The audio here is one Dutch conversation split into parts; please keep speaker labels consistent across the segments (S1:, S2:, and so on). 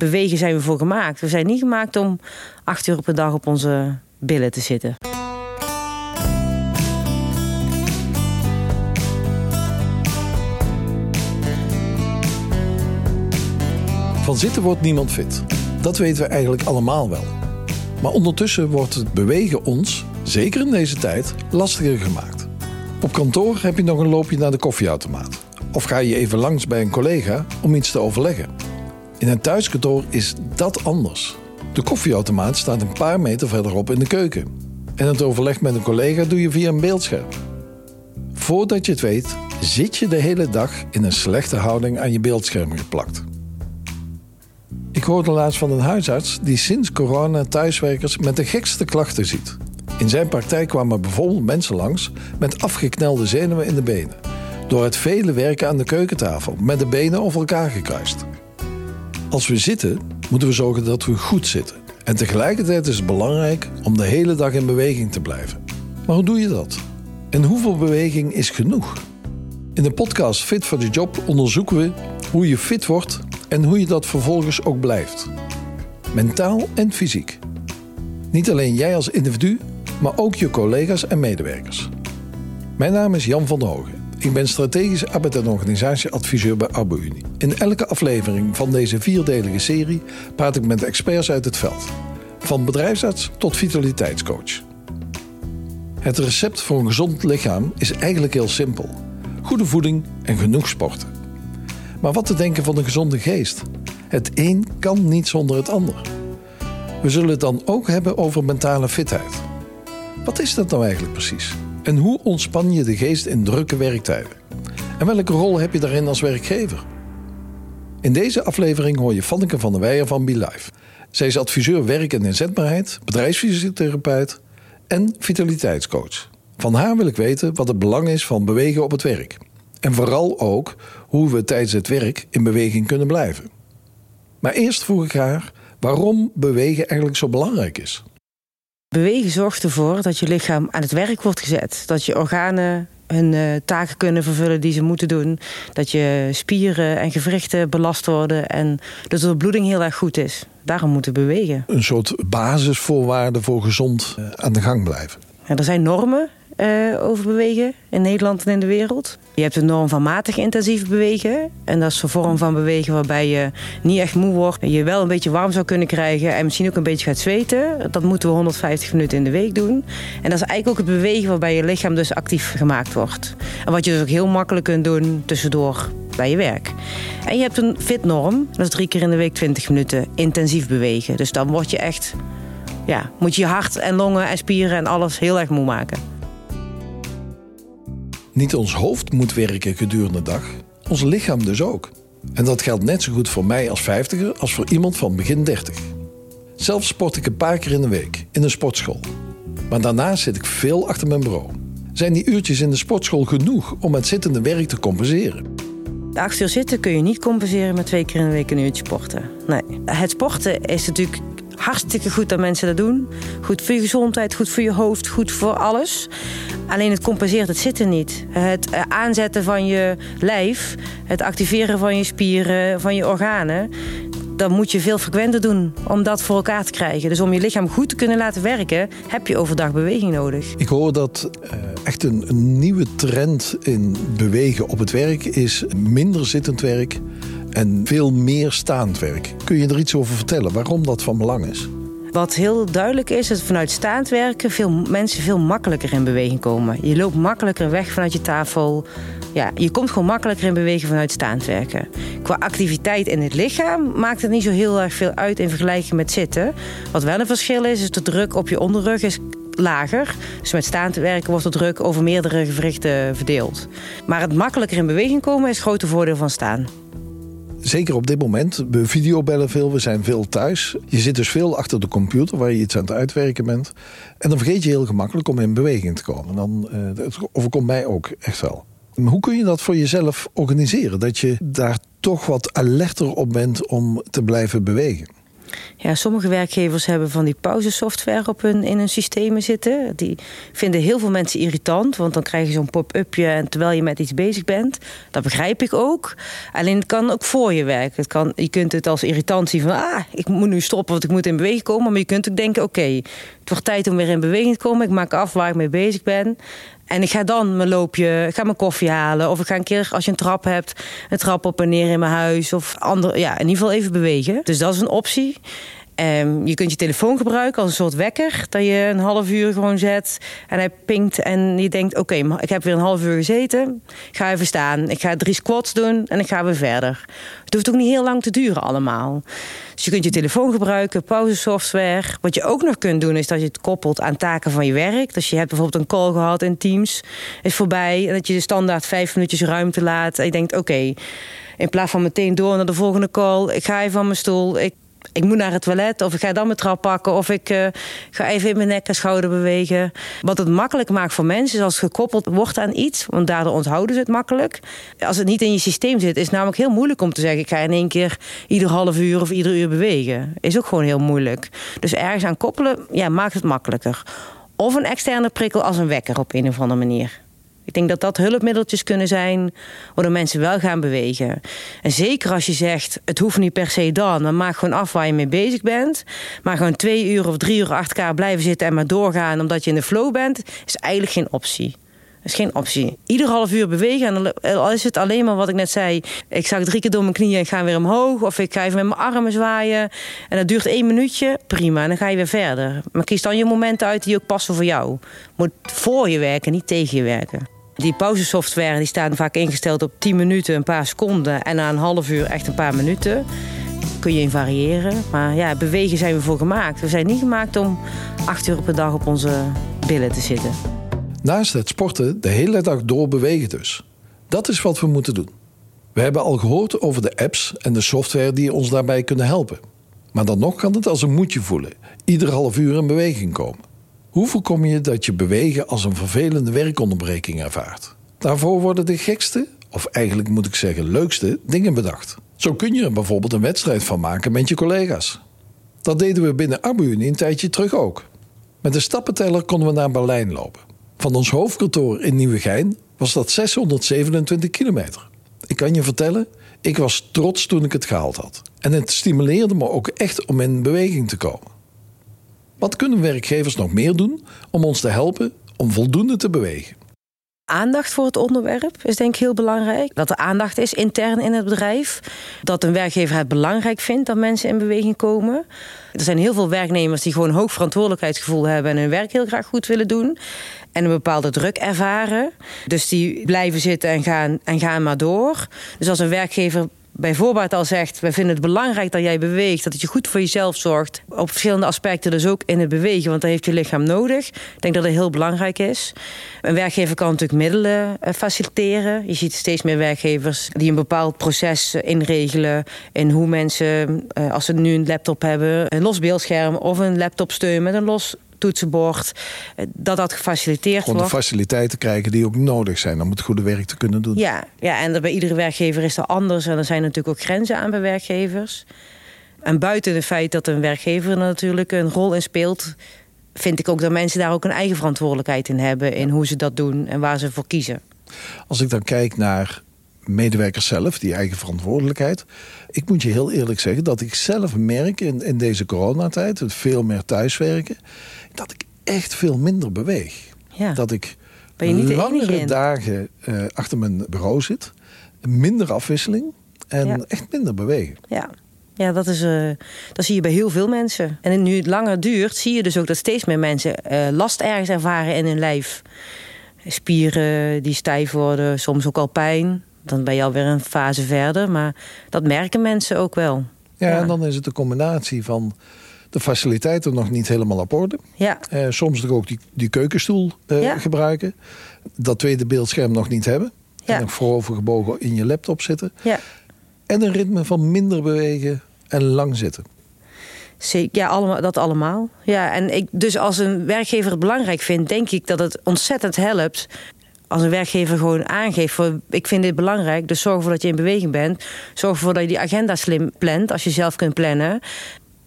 S1: Bewegen zijn we voor gemaakt. We zijn niet gemaakt om acht uur per dag op onze billen te zitten.
S2: Van zitten wordt niemand fit. Dat weten we eigenlijk allemaal wel. Maar ondertussen wordt het bewegen ons, zeker in deze tijd, lastiger gemaakt. Op kantoor heb je nog een loopje naar de koffieautomaat. Of ga je even langs bij een collega om iets te overleggen. In een thuiskantoor is dat anders. De koffieautomaat staat een paar meter verderop in de keuken. En het overleg met een collega doe je via een beeldscherm. Voordat je het weet, zit je de hele dag in een slechte houding aan je beeldscherm geplakt. Ik hoorde laatst van een huisarts die sinds corona thuiswerkers met de gekste klachten ziet. In zijn praktijk kwamen bijvoorbeeld mensen langs met afgeknelde zenuwen in de benen. Door het vele werken aan de keukentafel met de benen over elkaar gekruist. Als we zitten, moeten we zorgen dat we goed zitten. En tegelijkertijd is het belangrijk om de hele dag in beweging te blijven. Maar hoe doe je dat? En hoeveel beweging is genoeg? In de podcast Fit for the Job onderzoeken we hoe je fit wordt en hoe je dat vervolgens ook blijft. Mentaal en fysiek. Niet alleen jij als individu, maar ook je collega's en medewerkers. Mijn naam is Jan van der Hogen. Ik ben strategisch arbeid- en organisatieadviseur bij ArboUnie. In elke aflevering van deze vierdelige serie praat ik met experts uit het veld. Van bedrijfsarts tot vitaliteitscoach. Het recept voor een gezond lichaam is eigenlijk heel simpel. Goede voeding en genoeg sporten. Maar wat te denken van een gezonde geest? Het een kan niet zonder het ander. We zullen het dan ook hebben over mentale fitheid. Wat is dat nou eigenlijk precies? En hoe ontspan je de geest in drukke werktijden? En welke rol heb je daarin als werkgever? In deze aflevering hoor je Vanneke van der Weijer van BeLife. Zij is adviseur werk en inzetbaarheid, bedrijfsfysiotherapeut en vitaliteitscoach. Van haar wil ik weten wat het belang is van bewegen op het werk. En vooral ook hoe we tijdens het werk in beweging kunnen blijven. Maar eerst vroeg ik haar waarom bewegen eigenlijk zo belangrijk is.
S1: Bewegen zorgt ervoor dat je lichaam aan het werk wordt gezet. Dat je organen hun uh, taken kunnen vervullen die ze moeten doen. Dat je spieren en gewrichten belast worden en dat de bloeding heel erg goed is. Daarom moeten we bewegen.
S2: Een soort basisvoorwaarde voor gezond uh, aan de gang blijven.
S1: Ja, er zijn normen uh, over bewegen in Nederland en in de wereld. Je hebt de norm van matig intensief bewegen. En dat is een vorm van bewegen waarbij je niet echt moe wordt. Je wel een beetje warm zou kunnen krijgen en misschien ook een beetje gaat zweten. Dat moeten we 150 minuten in de week doen. En dat is eigenlijk ook het bewegen waarbij je lichaam dus actief gemaakt wordt. En wat je dus ook heel makkelijk kunt doen tussendoor bij je werk. En je hebt een fitnorm. Dat is drie keer in de week 20 minuten intensief bewegen. Dus dan word je echt... Ja, moet je je hart en longen en spieren en alles heel erg moe maken.
S2: Niet ons hoofd moet werken gedurende de dag, ons lichaam dus ook. En dat geldt net zo goed voor mij als vijftiger als voor iemand van begin dertig. Zelf sport ik een paar keer in de week in een sportschool. Maar daarnaast zit ik veel achter mijn bureau. Zijn die uurtjes in de sportschool genoeg om het zittende werk te compenseren?
S1: De acht uur zitten kun je niet compenseren met twee keer in de week een uurtje sporten. Nee. Het sporten is natuurlijk hartstikke goed dat mensen dat doen. Goed voor je gezondheid, goed voor je hoofd, goed voor alles. Alleen het compenseert het zitten niet. Het eh, aanzetten van je lijf, het activeren van je spieren, van je organen. Dan moet je veel frequenter doen om dat voor elkaar te krijgen. Dus om je lichaam goed te kunnen laten werken, heb je overdag beweging nodig.
S2: Ik hoor dat uh, echt een nieuwe trend in bewegen op het werk is minder zittend werk en veel meer staand werk. Kun je er iets over vertellen waarom dat van belang is?
S1: Wat heel duidelijk is, is dat vanuit staand werken veel mensen veel makkelijker in beweging komen. Je loopt makkelijker weg vanuit je tafel. Ja, je komt gewoon makkelijker in beweging vanuit staand werken. Qua activiteit in het lichaam maakt het niet zo heel erg veel uit in vergelijking met zitten. Wat wel een verschil is, is de druk op je onderrug is lager. Dus met staand werken wordt de druk over meerdere gewrichten verdeeld. Maar het makkelijker in beweging komen is het grote voordeel van staan
S2: zeker op dit moment, we videobellen veel, we zijn veel thuis. Je zit dus veel achter de computer waar je iets aan het uitwerken bent. En dan vergeet je heel gemakkelijk om in beweging te komen. Dan, uh, dat overkomt mij ook echt wel. Maar hoe kun je dat voor jezelf organiseren? Dat je daar toch wat alerter op bent om te blijven bewegen?
S1: Ja, sommige werkgevers hebben van die pauzesoftware op hun, in hun systemen zitten. Die vinden heel veel mensen irritant, want dan krijg je zo'n pop-upje en terwijl je met iets bezig bent. Dat begrijp ik ook. Alleen het kan ook voor je werken. Het kan, je kunt het als irritantie van, ah, ik moet nu stoppen, want ik moet in beweging komen. Maar je kunt ook denken, oké, het wordt tijd om weer in beweging te komen. Ik maak af waar ik mee bezig ben. En ik ga dan mijn loopje, ik ga mijn koffie halen. Of ik ga een keer, als je een trap hebt, een trap op en neer in mijn huis. Of ander, ja, in ieder geval even bewegen. Dus dat is een optie. Ehm, je kunt je telefoon gebruiken als een soort wekker. Dat je een half uur gewoon zet en hij pinkt. En je denkt, oké, ik heb weer een half uur gezeten. Ik ga even staan. Ik ga drie squats doen en ik ga weer verder. Het hoeft ook niet heel lang te duren allemaal. Dus je kunt je telefoon gebruiken, pauzesoftware. Wat je ook nog kunt doen, is dat je het koppelt aan taken van je werk. Dus je hebt bijvoorbeeld een call gehad in Teams. Is voorbij en dat je de standaard vijf minuutjes ruimte laat. En je denkt, oké, in plaats van meteen door naar de volgende call. Ik ga even van mijn stoel. Ik ik moet naar het toilet of ik ga dan mijn trap pakken of ik eh, ga even in mijn nek en schouder bewegen. Wat het makkelijk maakt voor mensen is als het gekoppeld wordt aan iets, want daardoor onthouden ze het makkelijk. Als het niet in je systeem zit, is het namelijk heel moeilijk om te zeggen ik ga in één keer ieder half uur of ieder uur bewegen. Is ook gewoon heel moeilijk. Dus ergens aan koppelen ja, maakt het makkelijker. Of een externe prikkel als een wekker op een of andere manier. Ik denk dat dat hulpmiddeltjes kunnen zijn waardoor mensen wel gaan bewegen. En zeker als je zegt, het hoeft niet per se dan, maar maak gewoon af waar je mee bezig bent. Maar gewoon twee uur of drie uur achter elkaar blijven zitten en maar doorgaan omdat je in de flow bent, is eigenlijk geen optie is geen optie. Ieder half uur bewegen. En al is het alleen maar wat ik net zei. Ik zak drie keer door mijn knieën en ga weer omhoog. Of ik ga even met mijn armen zwaaien. En dat duurt één minuutje. Prima. En dan ga je weer verder. Maar kies dan je momenten uit die ook passen voor jou. Moet voor je werken, niet tegen je werken. Die pauzesoftware die staan vaak ingesteld op 10 minuten, een paar seconden. En na een half uur echt een paar minuten. Kun je in variëren. Maar ja, bewegen zijn we voor gemaakt. We zijn niet gemaakt om acht uur per dag op onze billen te zitten.
S2: Naast het sporten de hele dag door bewegen dus. Dat is wat we moeten doen. We hebben al gehoord over de apps en de software die ons daarbij kunnen helpen. Maar dan nog kan het als een moedje voelen. Ieder half uur in beweging komen. Hoe voorkom je dat je bewegen als een vervelende werkonderbreking ervaart? Daarvoor worden de gekste, of eigenlijk moet ik zeggen leukste, dingen bedacht. Zo kun je er bijvoorbeeld een wedstrijd van maken met je collega's. Dat deden we binnen Abu een tijdje terug ook. Met een stappenteller konden we naar Berlijn lopen. Van ons hoofdkantoor in Nieuwegein was dat 627 kilometer. Ik kan je vertellen, ik was trots toen ik het gehaald had. En het stimuleerde me ook echt om in beweging te komen. Wat kunnen werkgevers nog meer doen om ons te helpen om voldoende te bewegen?
S1: Aandacht voor het onderwerp is denk ik heel belangrijk. Dat er aandacht is intern in het bedrijf. Dat een werkgever het belangrijk vindt dat mensen in beweging komen. Er zijn heel veel werknemers die gewoon hoog verantwoordelijkheidsgevoel hebben en hun werk heel graag goed willen doen. En een bepaalde druk ervaren. Dus die blijven zitten en gaan, en gaan maar door. Dus als een werkgever bijvoorbeeld al zegt... wij vinden het belangrijk dat jij beweegt, dat je goed voor jezelf zorgt... op verschillende aspecten dus ook in het bewegen, want daar heeft je lichaam nodig. Ik denk dat dat heel belangrijk is. Een werkgever kan natuurlijk middelen eh, faciliteren. Je ziet steeds meer werkgevers die een bepaald proces eh, inregelen... in hoe mensen, eh, als ze nu een laptop hebben, een los beeldscherm... of een laptopsteun met een los toetsenbord, eh, dat dat gefaciliteerd wordt.
S2: Om de faciliteiten krijgen die ook nodig zijn om het goede werk te kunnen doen.
S1: Ja, ja en bij iedere werkgever is dat anders. En er zijn natuurlijk ook grenzen aan bij werkgevers. En buiten het feit dat een werkgever er natuurlijk een rol in speelt... vind ik ook dat mensen daar ook een eigen verantwoordelijkheid in hebben... in hoe ze dat doen en waar ze voor kiezen.
S2: Als ik dan kijk naar medewerkers zelf, die eigen verantwoordelijkheid. Ik moet je heel eerlijk zeggen dat ik zelf merk in, in deze coronatijd... veel meer thuiswerken dat ik echt veel minder beweeg.
S1: Ja.
S2: Dat ik langere dagen eh, achter mijn bureau zit. Minder afwisseling en echt minder bewegen.
S1: Ja. Ja, dat, is, eh, dat zie je bij heel veel mensen. En nu het langer duurt, zie je dus ook dat steeds meer mensen eh, last ergens ervaren in hun lijf. Spieren die stijf worden, soms ook al pijn. Dan ben je alweer een fase verder, maar dat merken mensen ook wel.
S2: Ja,
S1: ja.
S2: en dan is het de combinatie van de faciliteiten nog niet helemaal op orde.
S1: Ja.
S2: Eh, soms ook die, die keukenstoel eh, gebruiken. Dat tweede beeldscherm nog niet hebben.
S1: Ja.
S2: En voorovergebogen in je laptop zitten.
S1: Ja.
S2: En een ritme van minder bewegen en lang zitten.
S1: Ja, allemaal, dat allemaal. Ja, en ik, dus als een werkgever het belangrijk vindt, denk ik dat het ontzettend helpt als een werkgever gewoon aangeeft... Voor, ik vind dit belangrijk, dus zorg ervoor dat je in beweging bent. Zorg ervoor dat je die agenda slim plant, als je zelf kunt plannen.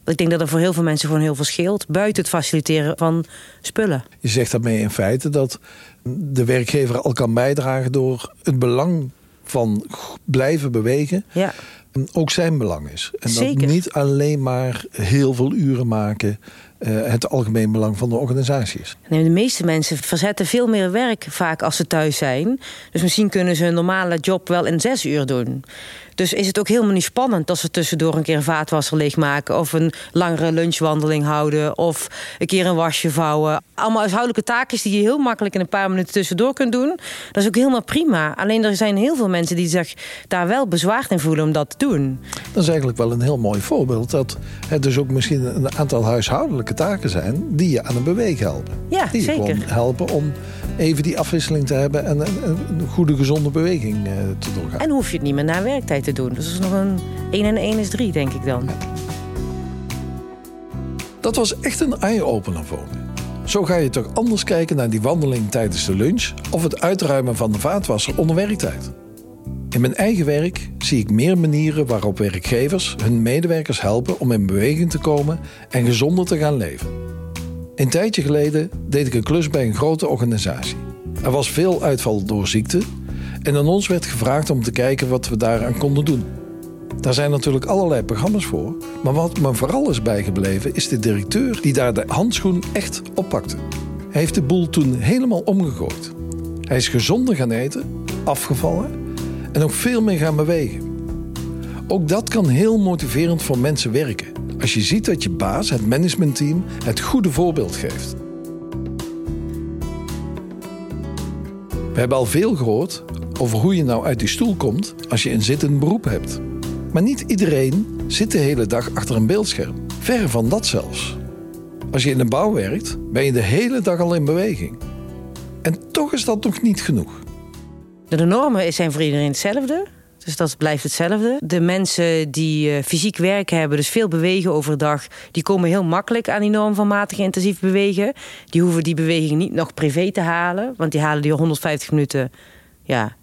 S1: Ik denk dat er voor heel veel mensen gewoon heel veel scheelt. Buiten het faciliteren van spullen.
S2: Je zegt daarmee in feite dat de werkgever al kan bijdragen door het belang van blijven bewegen.
S1: Ja.
S2: Ook zijn belang is. En
S1: Zeker.
S2: dat niet alleen maar heel veel uren maken uh, het algemeen belang van de organisatie is.
S1: Nee, de meeste mensen verzetten veel meer werk vaak als ze thuis zijn. Dus misschien kunnen ze een normale job wel in zes uur doen. Dus is het ook helemaal niet spannend als ze tussendoor een keer een vaatwasser leegmaken. Of een langere lunchwandeling houden. Of een keer een wasje vouwen. Allemaal huishoudelijke taakjes die je heel makkelijk in een paar minuten tussendoor kunt doen. Dat is ook helemaal prima. Alleen er zijn heel veel mensen die zich daar wel bezwaard in voelen om dat te doen.
S2: Dat is eigenlijk wel een heel mooi voorbeeld. Dat het dus ook misschien een aantal huishoudelijke taken zijn die je aan het bewegen helpen.
S1: Ja,
S2: die
S1: zeker.
S2: je gewoon helpen om even die afwisseling te hebben en een, een goede gezonde beweging uh, te doorgaan.
S1: En hoef je het niet meer na werktijd te doen. Dus dat is nog een 1 en 1 is 3, denk ik dan. Ja.
S2: Dat was echt een eye-opener voor me. Zo ga je toch anders kijken naar die wandeling tijdens de lunch of het uitruimen van de vaatwasser onder werktijd. In mijn eigen werk zie ik meer manieren waarop werkgevers hun medewerkers helpen om in beweging te komen en gezonder te gaan leven. Een tijdje geleden deed ik een klus bij een grote organisatie. Er was veel uitval door ziekte en aan ons werd gevraagd om te kijken wat we daaraan konden doen. Daar zijn natuurlijk allerlei programma's voor, maar wat me vooral is bijgebleven is de directeur die daar de handschoen echt oppakte. Hij heeft de boel toen helemaal omgegooid. Hij is gezonder gaan eten, afgevallen en ook veel meer gaan bewegen. Ook dat kan heel motiverend voor mensen werken. Als je ziet dat je baas, het managementteam, het goede voorbeeld geeft. We hebben al veel gehoord over hoe je nou uit die stoel komt als je een zittend beroep hebt. Maar niet iedereen zit de hele dag achter een beeldscherm. Verre van dat zelfs. Als je in de bouw werkt, ben je de hele dag al in beweging. En toch is dat nog niet genoeg.
S1: De normen zijn voor iedereen hetzelfde. Dus dat blijft hetzelfde. De mensen die uh, fysiek werk hebben, dus veel bewegen overdag, die komen heel makkelijk aan die norm van matig intensief bewegen. Die hoeven die beweging niet nog privé te halen, want die halen die 150 minuten ja,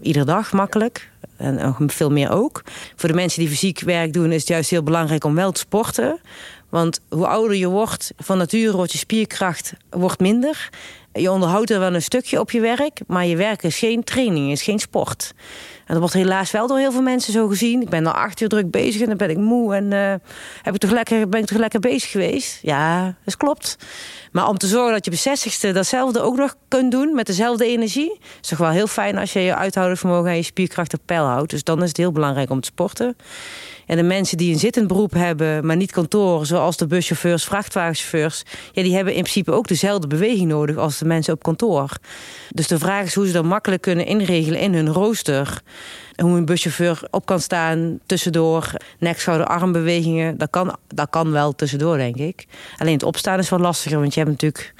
S1: iedere dag makkelijk. En veel meer ook. Voor de mensen die fysiek werk doen, is het juist heel belangrijk om wel te sporten. Want hoe ouder je wordt, van nature wordt je spierkracht wordt minder. Je onderhoudt er wel een stukje op je werk, maar je werk is geen training, is geen sport. En dat wordt helaas wel door heel veel mensen zo gezien. Ik ben al acht uur druk bezig en dan ben ik moe en uh, heb ik toch lekker, ben ik toch lekker bezig geweest. Ja, dat klopt. Maar om te zorgen dat je op zestigste datzelfde ook nog kunt doen met dezelfde energie, is toch wel heel fijn als je je uithoudingsvermogen en je spierkracht op peil houdt. Dus dan is het heel belangrijk om te sporten. En de mensen die een zittend beroep hebben, maar niet kantoor, zoals de buschauffeurs, vrachtwagenchauffeurs, ja, die hebben in principe ook dezelfde beweging nodig als de mensen op kantoor. Dus de vraag is hoe ze dat makkelijk kunnen inregelen in hun rooster. Hoe een buschauffeur op kan staan tussendoor, nek, schouder, armbewegingen. Dat kan, dat kan wel tussendoor, denk ik. Alleen het opstaan is wat lastiger, want je hebt natuurlijk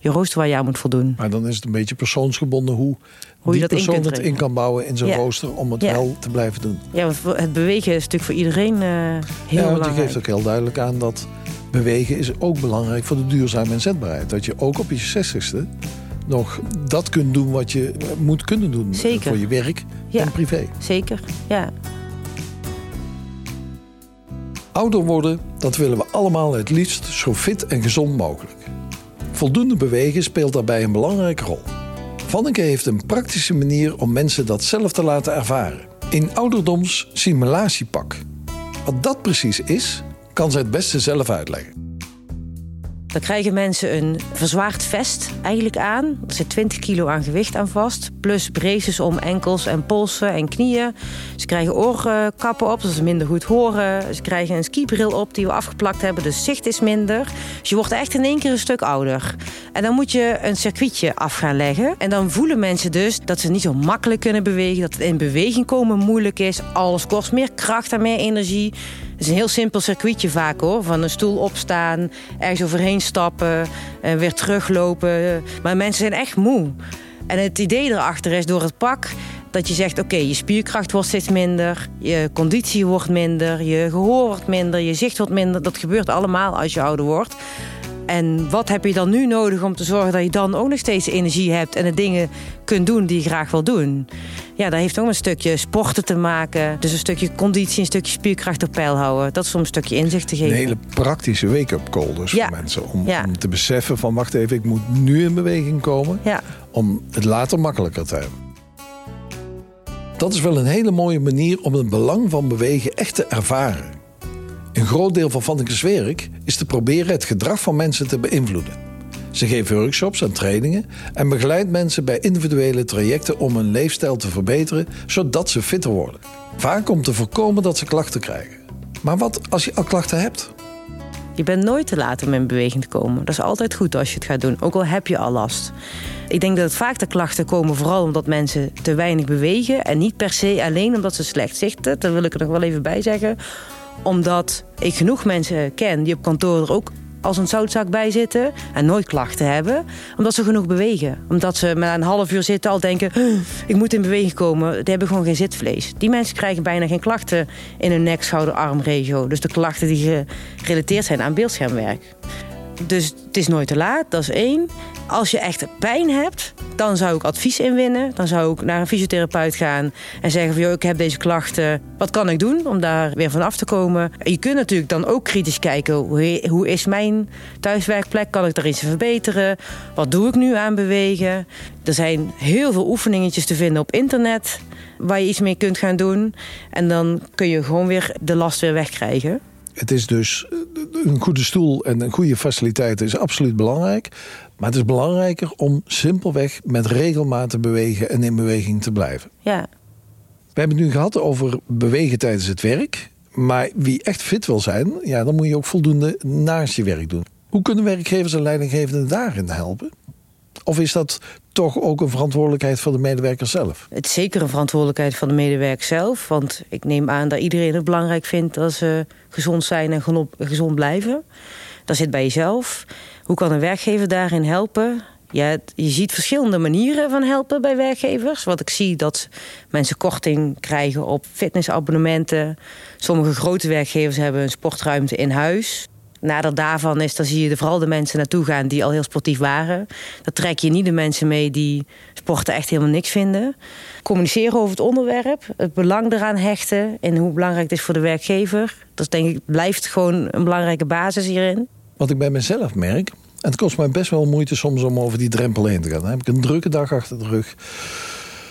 S1: je rooster waar je aan moet voldoen.
S2: Maar dan is het een beetje persoonsgebonden hoe,
S1: hoe
S2: die
S1: je dat
S2: persoon
S1: in
S2: het in kan bouwen in zijn
S1: ja.
S2: rooster om het
S1: ja.
S2: wel te blijven doen.
S1: Ja, want het bewegen is natuurlijk voor iedereen uh, heel
S2: ja,
S1: belangrijk.
S2: want je geeft ook heel duidelijk aan dat bewegen is ook belangrijk voor de duurzame inzetbaarheid. Dat je ook op je zestigste nog dat kunt doen wat je moet kunnen doen
S1: Zeker.
S2: voor je werk
S1: ja.
S2: en privé.
S1: Zeker, ja.
S2: Ouder worden, dat willen we allemaal het liefst zo fit en gezond mogelijk. Voldoende bewegen speelt daarbij een belangrijke rol. Vanneke heeft een praktische manier om mensen dat zelf te laten ervaren. In ouderdoms simulatiepak. Wat dat precies is, kan ze het beste zelf uitleggen.
S1: Dan krijgen mensen een verzwaard vest eigenlijk aan. Er zit 20 kilo aan gewicht aan vast. Plus braces om enkels en polsen en knieën. Ze krijgen oorkappen op, zodat ze minder goed horen. Ze krijgen een skibril op die we afgeplakt hebben, dus zicht is minder. Dus je wordt echt in één keer een stuk ouder. En dan moet je een circuitje af gaan leggen. En dan voelen mensen dus dat ze niet zo makkelijk kunnen bewegen. Dat het in beweging komen moeilijk is. Alles kost meer kracht en meer energie. Het is een heel simpel circuitje vaak hoor. Van een stoel opstaan, ergens overheen stappen, en weer teruglopen. Maar mensen zijn echt moe. En het idee erachter is door het pak dat je zegt: oké, je spierkracht wordt steeds minder, je conditie wordt minder, je gehoor wordt minder, je zicht wordt minder. Dat gebeurt allemaal als je ouder wordt. En wat heb je dan nu nodig om te zorgen dat je dan ook nog steeds energie hebt en de dingen kunt doen die je graag wil doen? Ja, dat heeft ook een stukje sporten te maken. Dus een stukje conditie, een stukje spierkracht op peil houden. Dat is om een stukje inzicht te geven.
S2: Een hele praktische wake-up call dus voor mensen. Om, om, te beseffen van wacht even, ik moet nu in beweging komen. Om het later makkelijker te hebben. Dat is wel een hele mooie manier om het belang van bewegen echt te ervaren. Een groot deel van Vannikes werk is te proberen het gedrag van mensen te beïnvloeden. Ze geven workshops en trainingen en begeleidt mensen bij individuele trajecten om hun leefstijl te verbeteren, zodat ze fitter worden. Vaak om te voorkomen dat ze klachten krijgen. Maar wat als je al klachten hebt?
S1: Je bent nooit te laat om in beweging te komen. Dat is altijd goed als je het gaat doen, ook al heb je al last. Ik denk dat het vaak de klachten komen vooral omdat mensen te weinig bewegen. En niet per se alleen omdat ze slecht zichten. Daar wil ik er nog wel even bij zeggen. Omdat ik genoeg mensen ken die op kantoor er ook als een zoutzak bij zitten en nooit klachten hebben, omdat ze genoeg bewegen. Omdat ze met een half uur zitten al denken, ik moet in beweging komen. Die hebben gewoon geen zitvlees. Die mensen krijgen bijna geen klachten in hun nek, schouder, armregio. Dus de klachten die gerelateerd zijn aan beeldschermwerk. Dus het is nooit te laat, dat is één. Als je echt pijn hebt, dan zou ik advies inwinnen. Dan zou ik naar een fysiotherapeut gaan en zeggen van... Joh, ik heb deze klachten, wat kan ik doen om daar weer van af te komen? Je kunt natuurlijk dan ook kritisch kijken... hoe, hoe is mijn thuiswerkplek? Kan ik daar iets verbeteren? Wat doe ik nu aan bewegen? Er zijn heel veel oefeningetjes te vinden op internet... waar je iets mee kunt gaan doen. En dan kun je gewoon weer de last weer wegkrijgen.
S2: Het is dus een goede stoel en een goede faciliteiten is absoluut belangrijk. Maar het is belangrijker om simpelweg met regelmaat te bewegen en in beweging te blijven.
S1: Ja.
S2: We hebben het nu gehad over bewegen tijdens het werk. Maar wie echt fit wil zijn, ja, dan moet je ook voldoende naast je werk doen. Hoe kunnen werkgevers en leidinggevenden daarin helpen? Of is dat toch ook een verantwoordelijkheid van de medewerker zelf?
S1: Het is zeker een verantwoordelijkheid van de medewerker zelf. Want ik neem aan dat iedereen het belangrijk vindt dat ze gezond zijn en gezond blijven. Dat zit bij jezelf. Hoe kan een werkgever daarin helpen? Je ziet verschillende manieren van helpen bij werkgevers. Wat ik zie dat mensen korting krijgen op fitnessabonnementen. Sommige grote werkgevers hebben een sportruimte in huis. Nadat daarvan is, dan zie je vooral de mensen naartoe gaan die al heel sportief waren. Dan trek je niet de mensen mee die sporten echt helemaal niks vinden. Communiceren over het onderwerp, het belang eraan hechten en hoe belangrijk het is voor de werkgever. Dat denk ik blijft gewoon een belangrijke basis hierin.
S2: Wat ik bij mezelf merk, en het kost mij best wel moeite soms om over die drempel heen te gaan. Dan heb ik een drukke dag achter de rug.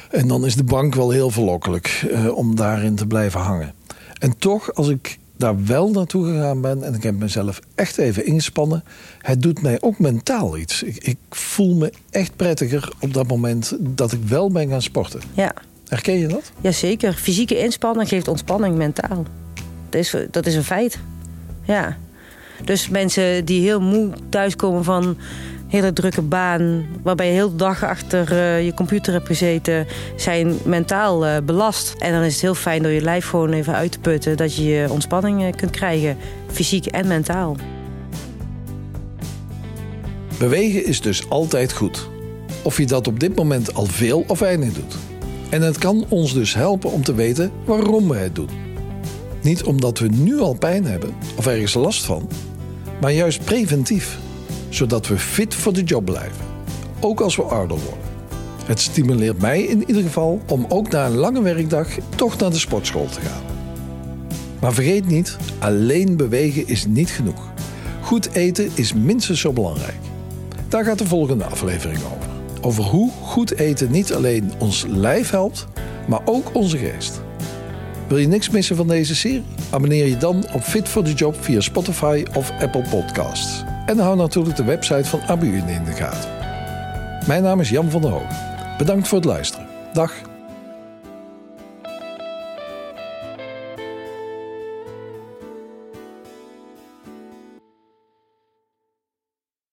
S2: En dan is de bank wel heel verlokkelijk eh, om daarin te blijven hangen. En toch, als ik daar wel naartoe gegaan ben en ik heb mezelf echt even ingespannen, het doet mij ook mentaal iets. Ik, ik voel me echt prettiger op dat moment dat ik wel ben gaan sporten.
S1: Ja.
S2: Herken je dat?
S1: Jazeker. Fysieke inspanning geeft ontspanning mentaal. Dat is, dat is een feit. Ja. Dus mensen die heel moe thuiskomen van hele drukke baan... waarbij je heel de dag achter uh, je computer hebt gezeten... zijn mentaal uh, belast. En dan is het heel fijn door je lijf gewoon even uit te putten... dat je je ontspanning uh, kunt krijgen, fysiek en mentaal.
S2: Bewegen is dus altijd goed. Of je dat op dit moment al veel of weinig doet. En het kan ons dus helpen om te weten waarom we het doen. Niet omdat we nu al pijn hebben of ergens last van, maar juist preventief, zodat we fit voor de job blijven, ook als we ouder worden. Het stimuleert mij in ieder geval om ook na een lange werkdag toch naar de sportschool te gaan. Maar vergeet niet, alleen bewegen is niet genoeg. Goed eten is minstens zo belangrijk. Daar gaat de volgende aflevering over. Over hoe goed eten niet alleen ons lijf helpt, maar ook onze geest. Wil je niks missen van deze serie? Abonneer je dan op Fit for the Job via Spotify of Apple Podcasts. En hou natuurlijk de website van ABU in de gaten. Mijn naam is Jan van der Hoog. Bedankt voor het luisteren. Dag.